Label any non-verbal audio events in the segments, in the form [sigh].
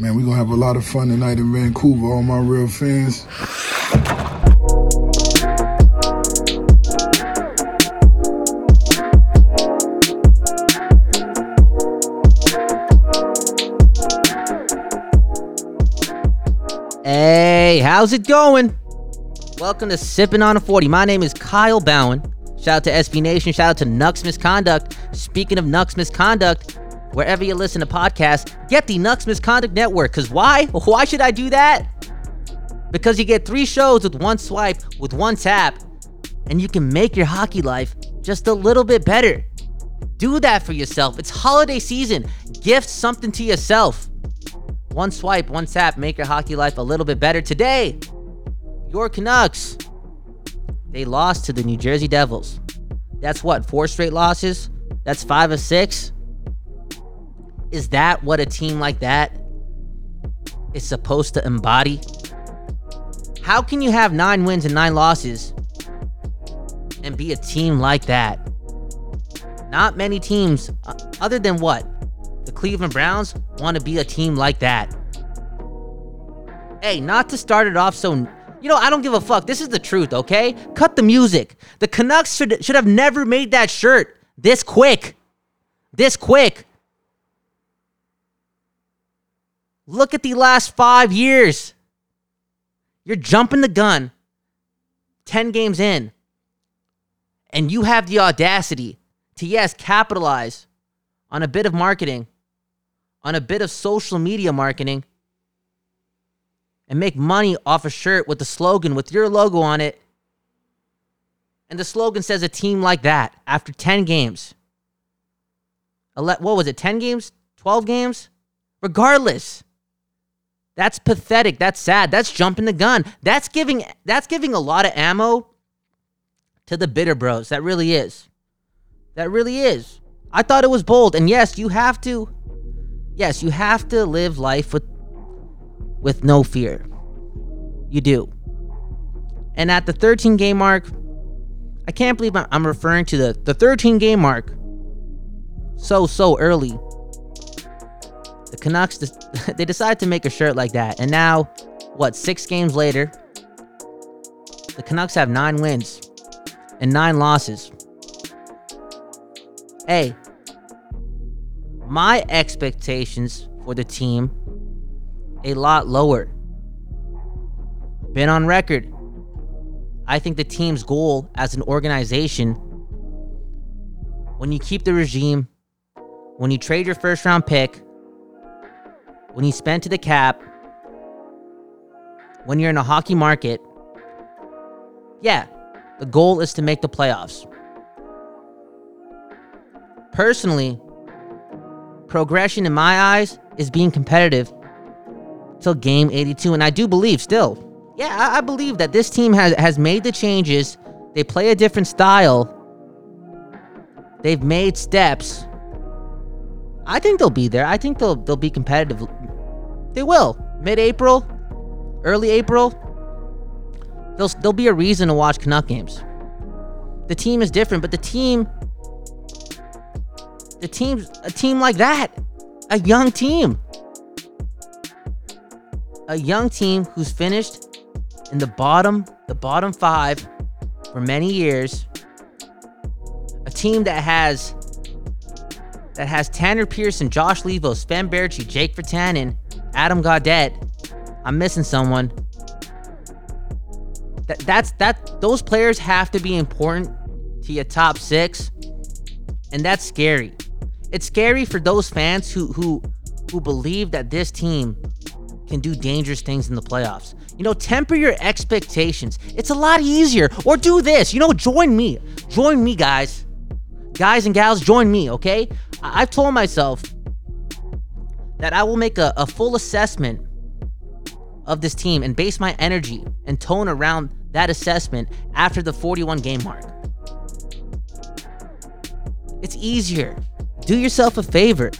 Man, we're gonna have a lot of fun tonight in Vancouver, all my real fans. Hey, how's it going? Welcome to Sipping on a 40. My name is Kyle Bowen. Shout out to SB Nation. Shout out to Nucks Misconduct. Speaking of Nucks Misconduct, wherever you listen to podcasts, get the Nucks Misconduct Network. Because why? Why should I do that? Because you get three shows with one swipe, with one tap, and you can make your hockey life just a little bit better. Do that for yourself. It's holiday season. Gift something to yourself. One swipe, one tap, make your hockey life a little bit better. Today, your Canucks, they lost to the New Jersey Devils. That's what, four straight losses? That's five of six? Is that what a team like that is supposed to embody? How can you have nine wins and nine losses and be a team like that? Not many teams, uh, other than what? The Cleveland Browns want to be a team like that. Hey, not to start it off so. You know, I don't give a fuck. This is the truth, okay? Cut the music. The Canucks should, should have never made that shirt this quick. This quick. Look at the last five years. You're jumping the gun 10 games in, and you have the audacity to, yes, capitalize on a bit of marketing, on a bit of social media marketing, and make money off a shirt with the slogan with your logo on it. And the slogan says a team like that after 10 games. What was it, 10 games? 12 games? Regardless. That's pathetic. That's sad. That's jumping the gun. That's giving that's giving a lot of ammo to the bitter bros. That really is. That really is. I thought it was bold. And yes, you have to yes, you have to live life with with no fear. You do. And at the 13 game mark, I can't believe I'm referring to the, the 13 game mark so, so early. The Canucks, [laughs] they decided to make a shirt like that. And now, what, six games later, the Canucks have nine wins and nine losses. Hey, my expectations for the team a lot lower. Been on record. I think the team's goal as an organization, when you keep the regime, when you trade your first round pick, when you spend to the cap, when you're in a hockey market, yeah, the goal is to make the playoffs. Personally, progression in my eyes is being competitive till game 82. And I do believe still, yeah, I, I believe that this team has, has made the changes. They play a different style. They've made steps. I think they'll be there. I think they'll they'll be competitive. They will. Mid-April, early April. There'll there'll be a reason to watch Canuck games. The team is different, but the team the team's a team like that. A young team a young team who's finished in the bottom, the bottom five for many years. A team that has that has Tanner Pearson, Josh Leivo, Sven Baertschi, Jake Virtanen, Adam Gaudette. I'm missing someone. That, that's that. Those players have to be important to your top six, and that's scary. It's scary for those fans who who who believe that this team can do dangerous things in the playoffs. You know, temper your expectations. It's a lot easier. Or do this. You know, join me. Join me, guys. Guys and gals, join me, okay? I- have told myself that I will make a, a full assessment of this team and base my energy and tone around that assessment after the 41 game mark. It's easier. Do yourself a favor.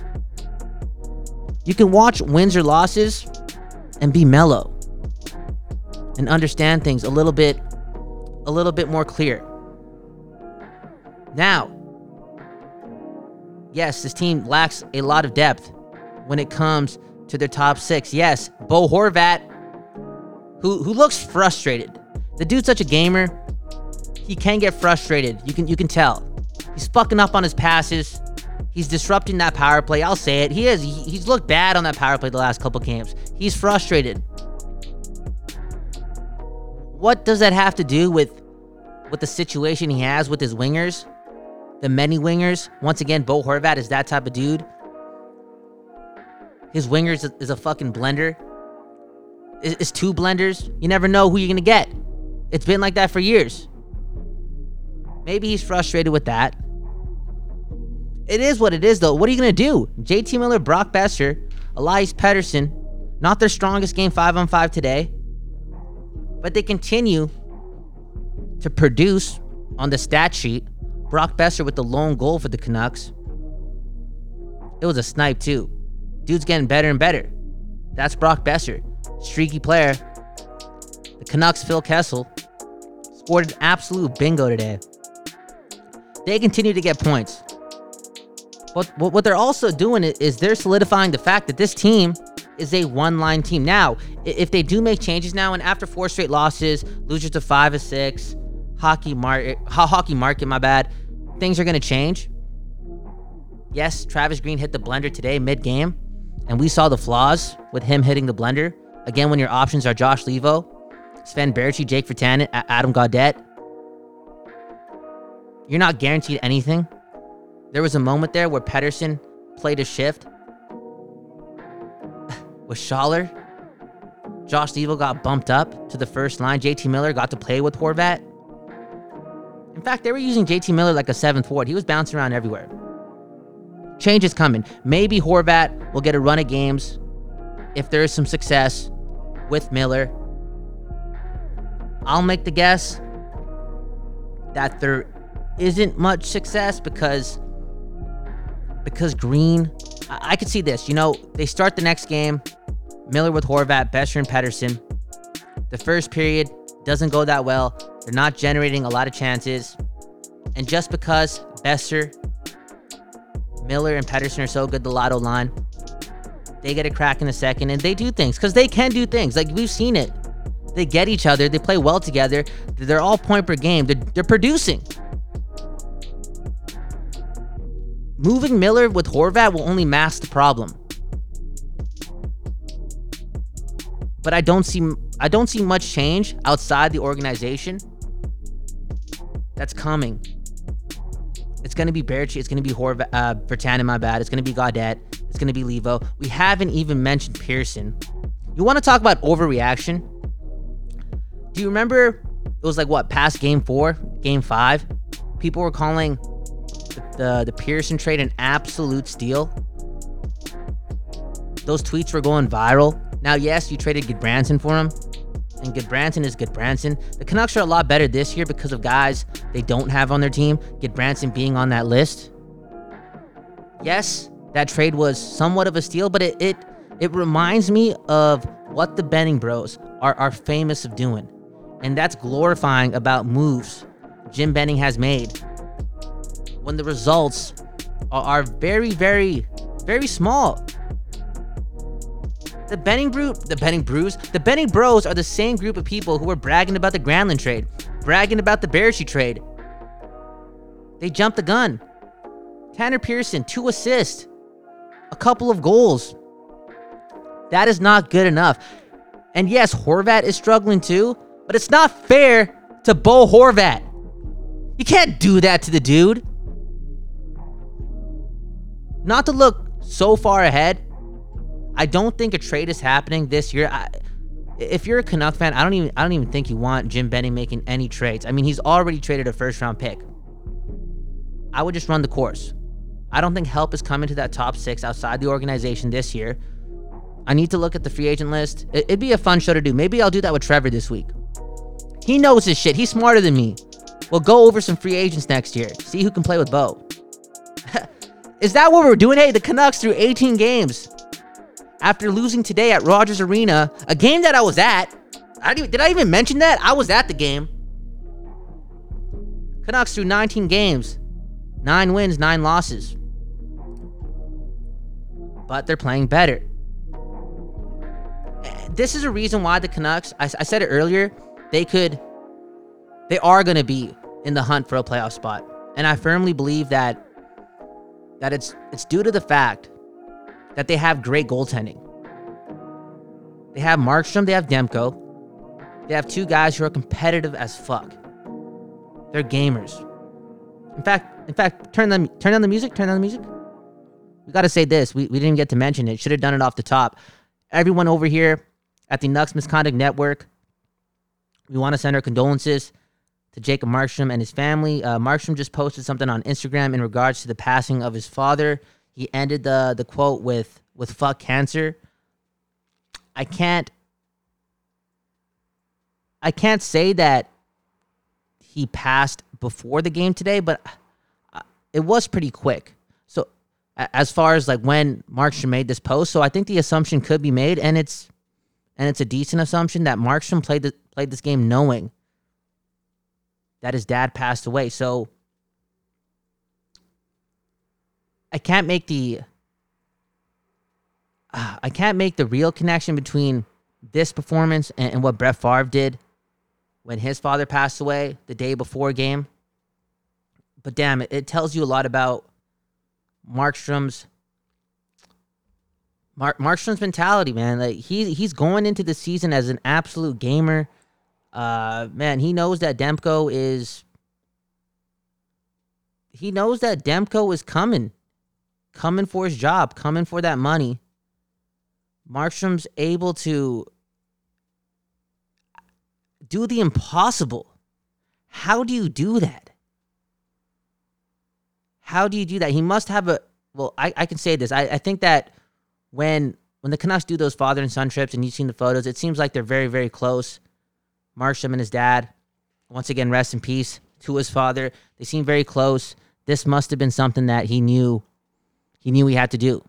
You can watch wins or losses and be mellow and understand things a little bit a little bit more clear. Now, yes, this team lacks a lot of depth when it comes to their top six. Yes, Bo Horvat, who who looks frustrated. The dude's such a gamer. He can get frustrated. You can you can tell. He's fucking up on his passes. He's disrupting that power play. I'll say it. He is. He's looked bad on that power play the last couple games. He's frustrated. What does that have to do with with the situation he has with his wingers? The many wingers. Once again, Bo Horvat is that type of dude. His wingers is a fucking blender. It's two blenders. You never know who you're gonna get. It's been like that for years. Maybe he's frustrated with that. It is what it is, though. What are you gonna do? JT Miller, Brock Boeser, Elias Pettersson, not their strongest game five on five today, but they continue to produce on the stat sheet. Brock Boeser with the lone goal for the Canucks. It was a snipe too. Dude's getting better and better. That's Brock Boeser, streaky player. The Canucks, Phil Kessel, scored an absolute bingo today. They continue to get points. But what they're also doing is they're solidifying the fact that this team is a one-line team. Now, if they do make changes now, and after four straight losses, losers to five or six, hockey market, hockey market, my bad, things are going to change. Yes, Travis Green hit the blender today mid-game, and we saw the flaws with him hitting the blender. Again, when your options are Josh Leivo, Sven Baertschi, Jake Virtanen, Adam Gaudette, you're not guaranteed anything. There was a moment there where Pettersson played a shift [sighs] with Schaller. Josh Leivo got bumped up to the first line. JT Miller got to play with Horvat. In fact, they were using JT Miller like a seventh forward. He was bouncing around everywhere. Change is coming. Maybe Horvat will get a run of games if there is some success with Miller. I'll make the guess that there isn't much success because because Green, I, I could see this. You know, they start the next game, Miller with Horvat, Boeser and Pettersson. The first period doesn't go that well. They're not generating a lot of chances. And just because Boeser, Miller, and Pettersson are so good, the lotto line, they get a crack in the second and they do things because they can do things. Like we've seen it. They get each other, they play well together. They're all point per game. They're, they're producing. Moving Miller with Horvat will only mask the problem. But I don't see I don't see much change outside the organization that's coming. It's gonna be Baertschi. It's gonna be Horvat, uh, Virtanen, my bad. It's gonna be Gaudette. It's gonna be Leivo. We haven't even mentioned Pearson. You want to talk about overreaction? Do you remember? It was like what past game four, game five. People were calling the the Pearson trade an absolute steal. Those tweets were going viral. Now, yes, you traded Gudbranson for him, and Gudbranson is Gudbranson. The Canucks are a lot better this year because of guys they don't have on their team. Gudbranson being on that list. Yes, that trade was somewhat of a steal, but it it, it reminds me of what the Benning Bros are, are famous of doing. And that's glorifying about moves Jim Benning has made when the results are, are very, very, very small. The Benning Brew, the Benning Brews, the Benning Bros are the same group of people who were bragging about the Granlund trade, bragging about the Baertschi trade. They jumped the gun. Tanner Pearson, two assists, a couple of goals. That is not good enough. And yes, Horvat is struggling too, but it's not fair to Bo Horvat. You can't do that to the dude not to look so far ahead, I don't think a trade is happening this year. I, if you're a Canuck fan, I don't even I don't even think you want Jim Benning making any trades. I mean, he's already traded a first round pick. I would just run the course. I don't think help is coming to that top six outside the organization this year. I need to look at the free agent list. It'd be a fun show to do. Maybe I'll do that with Trevor this week. He knows his shit. He's smarter than me. We'll go over some free agents next year. See who can play with Bo. [laughs] Is that what we're doing? Hey, the Canucks through 18 games after losing today at Rogers Arena, a game that I was at. I did, did I even mention that? I was at the game. Canucks through 19 games, nine wins, nine losses. But they're playing better. this is a reason why the Canucks. I, I said it earlier. They could. They are going to be in the hunt for a playoff spot, and I firmly believe that. That it's it's due to the fact that they have great goaltending. They have Markstrom. They have Demko. They have two guys who are competitive as fuck. They're gamers. In fact, in fact, turn them turn on the music. Turn on the music. We got to say this. We, we didn't get to mention it. Should have done it off the top. Everyone over here at the Nucks Misconduct Network, we want to send our condolences to Jacob Markstrom and his family. Uh, Markstrom just posted something on Instagram in regards to the passing of his father. He ended the the quote with with "fuck cancer." I can't I can't say that he passed before the game today, but uh, it was pretty quick. So as far as like when Markstrom made this post, so I think the assumption could be made, and it's and it's a decent assumption that Markstrom played the, played this game knowing that his dad passed away. So I can't make the uh, I can't make the real connection between this performance and, and what Brett Favre did when his father passed away the day before game. But damn, it, it tells you a lot about Markstrom's Mark Markstrom's mentality, man. Like he's he's going into the season as an absolute gamer. Uh man, he knows that Demko is he knows that Demko is coming. Coming for his job, coming for that money. Markstrom's able to do the impossible. How do you do that? How do you do that? He must have a well, I, I can say this. I, I think that when when the Canucks do those father and son trips and you've seen the photos, it seems like they're very, very close. Markstrom and his dad, once again, rest in peace to his father. They seem very close. This must have been something that he knew he knew he had to do.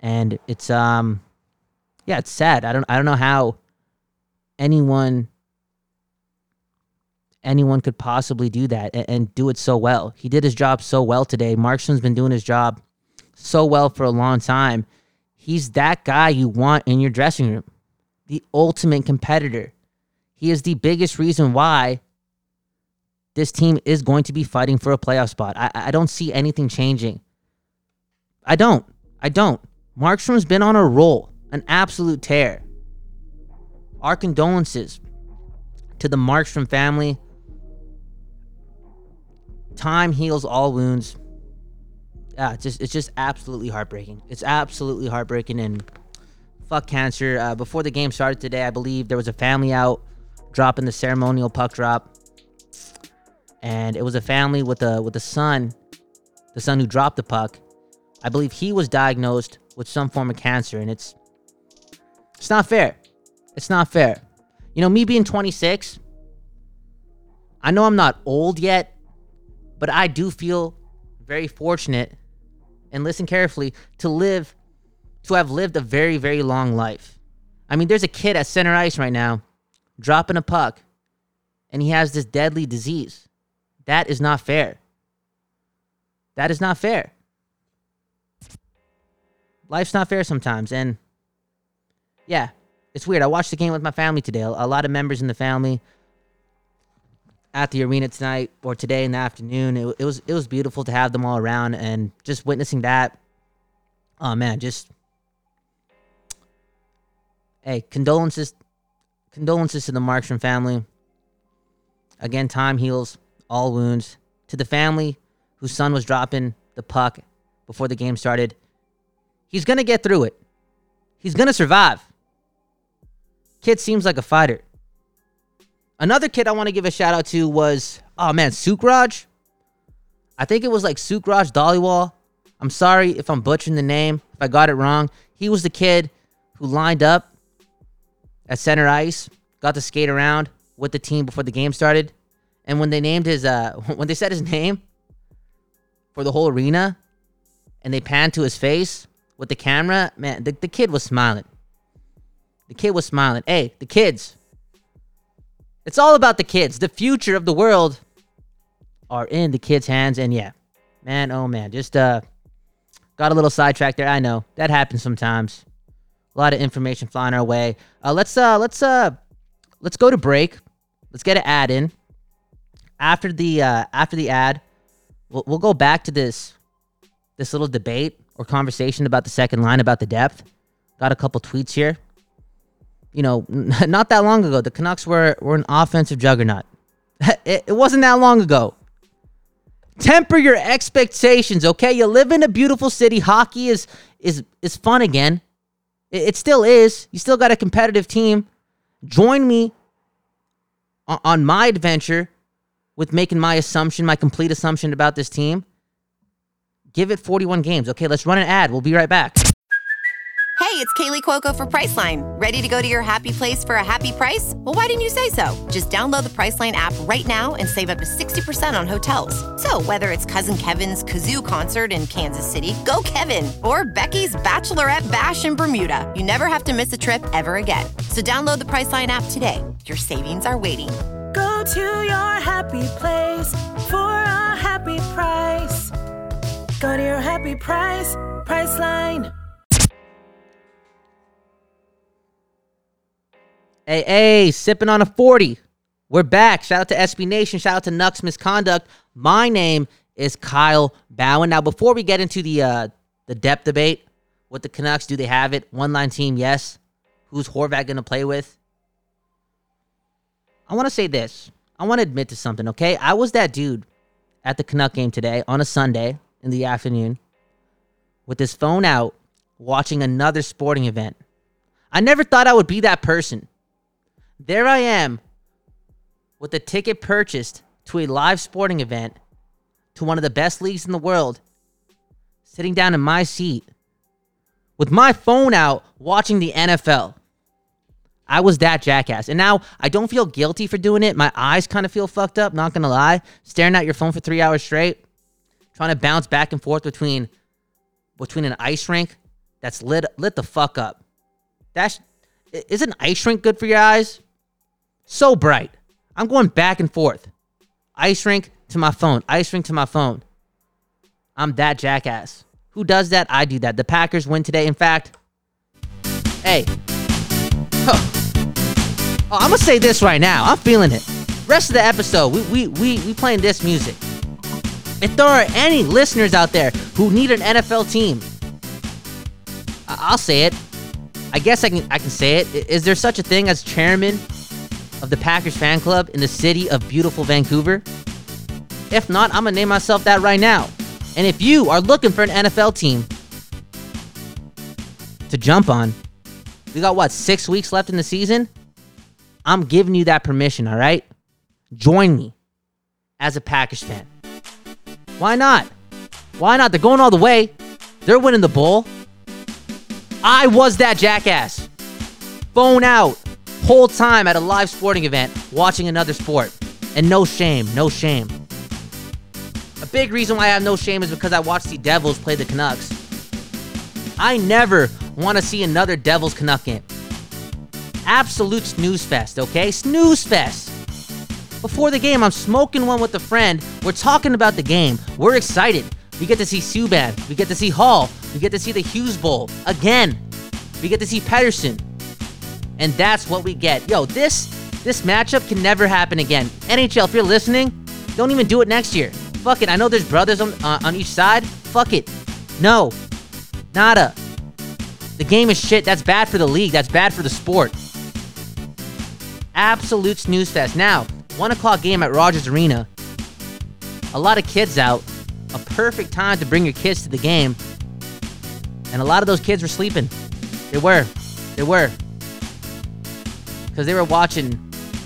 And it's um yeah, it's sad. I don't I don't know how anyone anyone could possibly do that and, and, do it so well. He did his job so well today. Markstrom's been doing his job so well for a long time. He's that guy you want in your dressing room, the ultimate competitor. He is the biggest reason why this team is going to be fighting for a playoff spot. I, I don't see anything changing. I don't. I don't. Markstrom's been on a roll, an absolute tear. Our condolences to the Markstrom family. Time heals all wounds. Yeah, it's just it's just absolutely heartbreaking. It's absolutely heartbreaking and fuck cancer. Uh, before the game started today, I believe there was a family out dropping the ceremonial puck drop, and it was a family with a with a son, the son who dropped the puck. I believe he was diagnosed with some form of cancer, and it's it's not fair. It's not fair. You know, me being 26, I know I'm not old yet, but I do feel very fortunate and listen carefully to live to have lived a very very long life. I mean, there's a kid at center ice right now dropping a puck and he has this deadly disease. That is not fair. That is not fair. Life's not fair sometimes and yeah, it's weird. I watched the game with my family today. A lot of members in the family at the arena tonight or today in the afternoon. It, it was it was beautiful to have them all around and just witnessing that. Oh man, just hey, condolences condolences to the Markstrom family. Again, time heals all wounds. To the family whose son was dropping the puck before the game started, he's gonna get through it. He's gonna survive. Kid seems like a fighter. Another kid I want to give a shout out to was, oh man, Sukraj. I think it was like Sukraj Dhaliwal. I'm sorry if I'm butchering the name, if I got it wrong. He was the kid who lined up at center ice, got to skate around with the team before the game started. And when they named his, uh, [laughs] when they said his name for the whole arena and they panned to his face with the camera, man, the, the kid was smiling. The kid was smiling. Hey, the kids. It's all about the kids. The future of the world are in the kids' hands. And yeah, man, oh man, just uh got a little sidetracked there. I know. That happens sometimes. A lot of information flying our way. Uh, let's uh let's uh let's go to break. Let's get an ad in. After the uh after the ad, we'll we'll go back to this this little debate or conversation about the second line about the depth. Got a couple tweets here. You know, [laughs] not that long ago, the Canucks were were an offensive juggernaut. [laughs] it, it wasn't that long ago. Temper your expectations, okay? You live in a beautiful city. Hockey is is is fun again. It, it still is. You still got a competitive team. Join me on, on my adventure with making my assumption, my complete assumption about this team. Give it 41 games. Okay, let's run an ad. We'll be right back. Hey, it's Kaley Cuoco for Priceline. Ready to go to your happy place for a happy price? Well, why didn't you say so? Just download the Priceline app right now and save up to 60% on hotels. So, whether it's Cousin Kevin's Kazoo concert in Kansas City, go Kevin, or Becky's Bachelorette Bash in Bermuda, you never have to miss a trip ever again. So, download the Priceline app today. Your savings are waiting. To your happy place for a happy price. Go to your happy price, Priceline. Hey, hey, sipping on a 40. We're back. Shout out to SB Nation. Shout out to Nucks Misconduct. My name is Kyle Bowen. Now, before we get into the uh, the depth debate, what the Canucks do they have it? One line team, yes. Who's Horvat going to play with? I want to say this. I want to admit to something, okay? I was that dude at the Canuck game today on a Sunday in the afternoon with his phone out watching another sporting event. I never thought I would be that person. There I am with a ticket purchased to a live sporting event to one of the best leagues in the world, sitting down in my seat with my phone out watching the NFL. I was that jackass. And now I don't feel guilty for doing it. My eyes kind of feel fucked up, not gonna lie. Staring at your phone for three hours straight, trying to bounce back and forth between between an ice rink that's lit lit the fuck up. That's is an ice rink good for your eyes? So bright. I'm going back and forth. Ice rink to my phone. Ice rink to my phone. I'm that jackass. Who does that? I do that. The Packers win today. In fact, hey. [laughs] Oh, I'm gonna say this right now. I'm feeling it. Rest of the episode, we we we we playing this music. If there are any listeners out there who need an NFL team, I- I'll say it. I guess I can I can say it. Is there such a thing as chairman of the Packers fan club in the city of beautiful Vancouver? If not, I'm gonna name myself that right now. And if you are looking for an NFL team to jump on, we got what six weeks left in the season. I'm giving you that permission. All right, join me as a Packers fan. Why not? Why not? They're going all the way. They're winning the bowl. I was that jackass. Phone out. Whole time at a live sporting event watching another sport. And no shame, no shame. A big reason why I have no shame is because I watched the Devils play the Canucks. I never want to see another Devils Canuck game. Absolute snooze fest, okay? Snooze fest. Before the game, I'm smoking one with a friend. We're talking about the game. We're excited. We get to see Subban. We get to see Hall. We get to see the Hughes Bowl again. We get to see Pettersson. And that's what we get. Yo, this this matchup can never happen again. NHL, if you're listening, don't even do it next year. Fuck it. I know there's brothers on uh, on each side. Fuck it. No. Nada. The game is shit. That's bad for the league. That's bad for the sport. Absolute snooze fest. Now, one o'clock game at Rogers Arena. A lot of kids out. A perfect time to bring your kids to the game. And a lot of those kids were sleeping. They were. They were. Because they were watching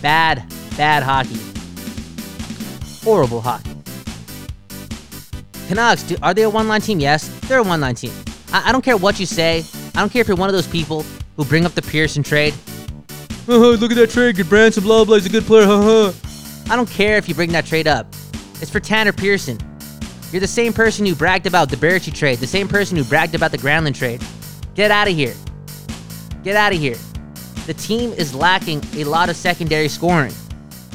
bad, bad hockey. Horrible hockey. Canucks, do, are they a one line team? Yes, they're a one line team. I, I don't care what you say. I don't care if you're one of those people who bring up the Pearson trade. Oh, look at that trade. Gudbranson, blah, blah. He's a good player. Ha I don't care if you bring that trade up. It's for Tanner Pearson. You're the same person who bragged about the Baertschi trade, the same person who bragged about the Granlund trade. Get out of here. Get out of here. The team is lacking a lot of secondary scoring.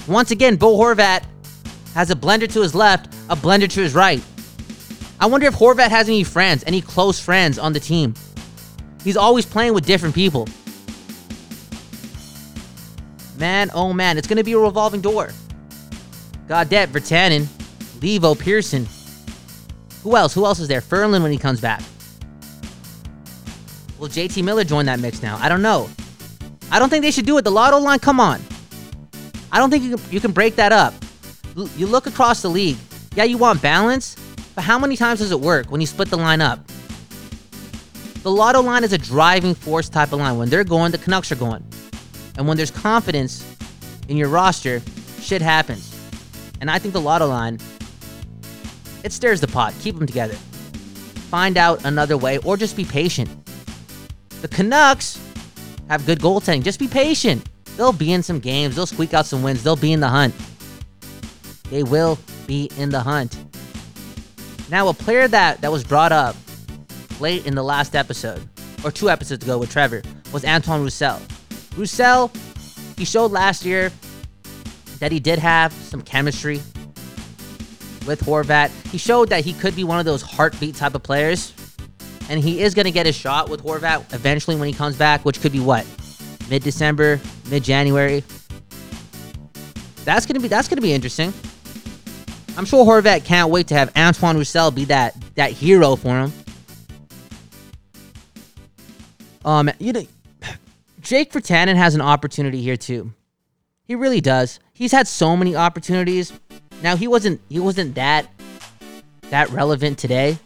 Once again, Bo Horvat has a blender to his left, a blender to his right. I wonder if Horvat has any friends, any close friends on the team. He's always playing with different people. Man, oh man, it's gonna be a revolving door. Gaudette, Virtanen, Leivo, Pearson. Who else? Who else is there? Ferland when he comes back. Will JT Miller join that mix now? I don't know. I don't think they should do it. The lotto line, come on. I don't think you can, break that up. You look across the league. Yeah, you want balance, but how many times does it work when you split the line up? The lotto line is a driving force type of line. When they're going, the Canucks are going. And when there's confidence in your roster, shit happens. And I think the lotto line, it stirs the pot. Keep them together. Find out another way or just be patient. The Canucks have good goaltending. Just be patient. They'll be in some games. They'll squeak out some wins. They'll be in the hunt. They will be in the hunt. Now, a player that, that was brought up late in the last episode, or two episodes ago with Trevor, was Antoine Roussel. Roussel, he showed last year that he did have some chemistry with Horvat. He showed that he could be one of those heartbeat type of players. And he is going to get a shot with Horvat eventually when he comes back, which could be what? Mid December, mid January. That's gonna be that's gonna be interesting. I'm sure Horvat can't wait to have Antoine Roussel be that that hero for him. Um, you know, Jake Virtanen has an opportunity here too. He really does. He's had so many opportunities. Now he wasn't he wasn't that that relevant today.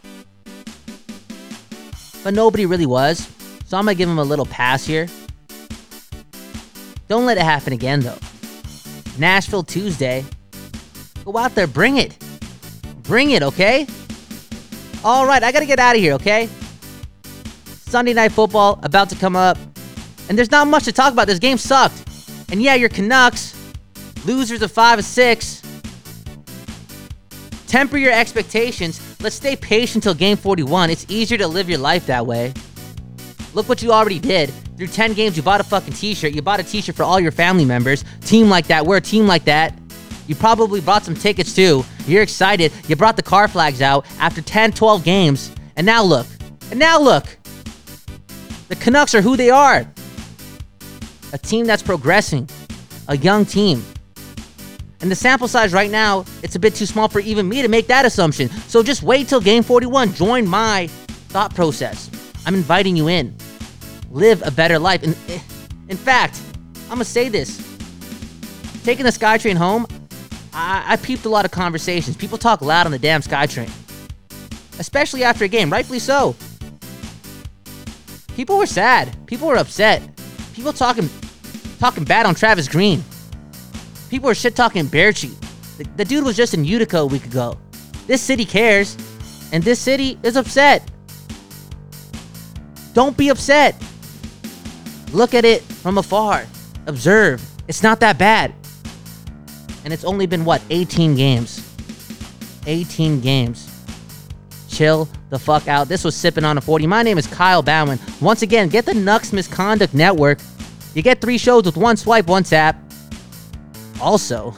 But nobody really was. So I'm gonna give him a little pass here. Don't let it happen again though. Nashville Tuesday. Go out there, bring it. Bring it, okay? All right, I got to get out of here, okay? Sunday night football about to come up. And there's not much to talk about. This game sucked. And yeah, your Canucks, losers of 5 of 6. Temper your expectations. Let's stay patient till game 41. It's easier to live your life that way. Look what you already did. Through 10 games, you bought a fucking t shirt. You bought a t shirt for all your family members. Team like that. We're a team like that. You probably bought some tickets too. You're excited. You brought the car flags out after 10, 12 games. And now look. And now look. The Canucks are who they are. A team that's progressing. A young team. And the sample size right now, it's a bit too small for even me to make that assumption. So just wait till game 41. Join my thought process. I'm inviting you in. Live a better life. In, eh, in fact, I'm going to say this. Taking the SkyTrain home, I, I peeped a lot of conversations. People talk loud on the damn SkyTrain. Especially after a game, rightfully so. People were sad. People were upset. People talking talking bad on Travis Green. People were shit talking Baertschi. The, the dude was just in Utica a week ago. This city cares, and this city is upset. Don't be upset. Look at it from afar. Observe. It's not that bad. And it's only been what, 18 games? 18 games. Chill the fuck out. This was Sipping on a 40. My name is Kyle Bowen. Once again, get the Nucks Misconduct Network. You get three shows with one swipe, one tap. Also,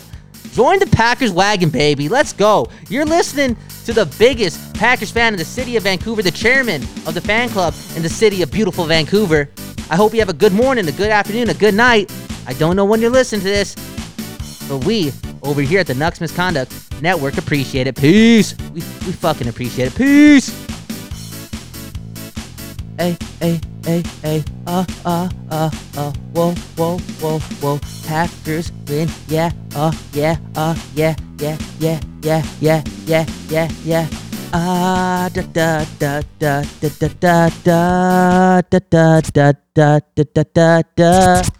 [laughs] join the Packers wagon, baby. Let's go. You're listening to the biggest Packers fan in the city of Vancouver, the chairman of the fan club in the city of beautiful Vancouver. I hope you have a good morning, a good afternoon, a good night. I don't know when you're listening to this, but we over here at the Nucks Misconduct Network appreciate it. Peace. We, we fucking appreciate it. Peace. Hey, hey, hey, hey, uh, uh, uh, uh, whoa, whoa, whoa, whoa. Packers win, yeah, uh, yeah, uh, yeah, yeah, yeah, yeah, yeah, yeah, yeah, yeah. Ah, da da da da da da da da da da da da da.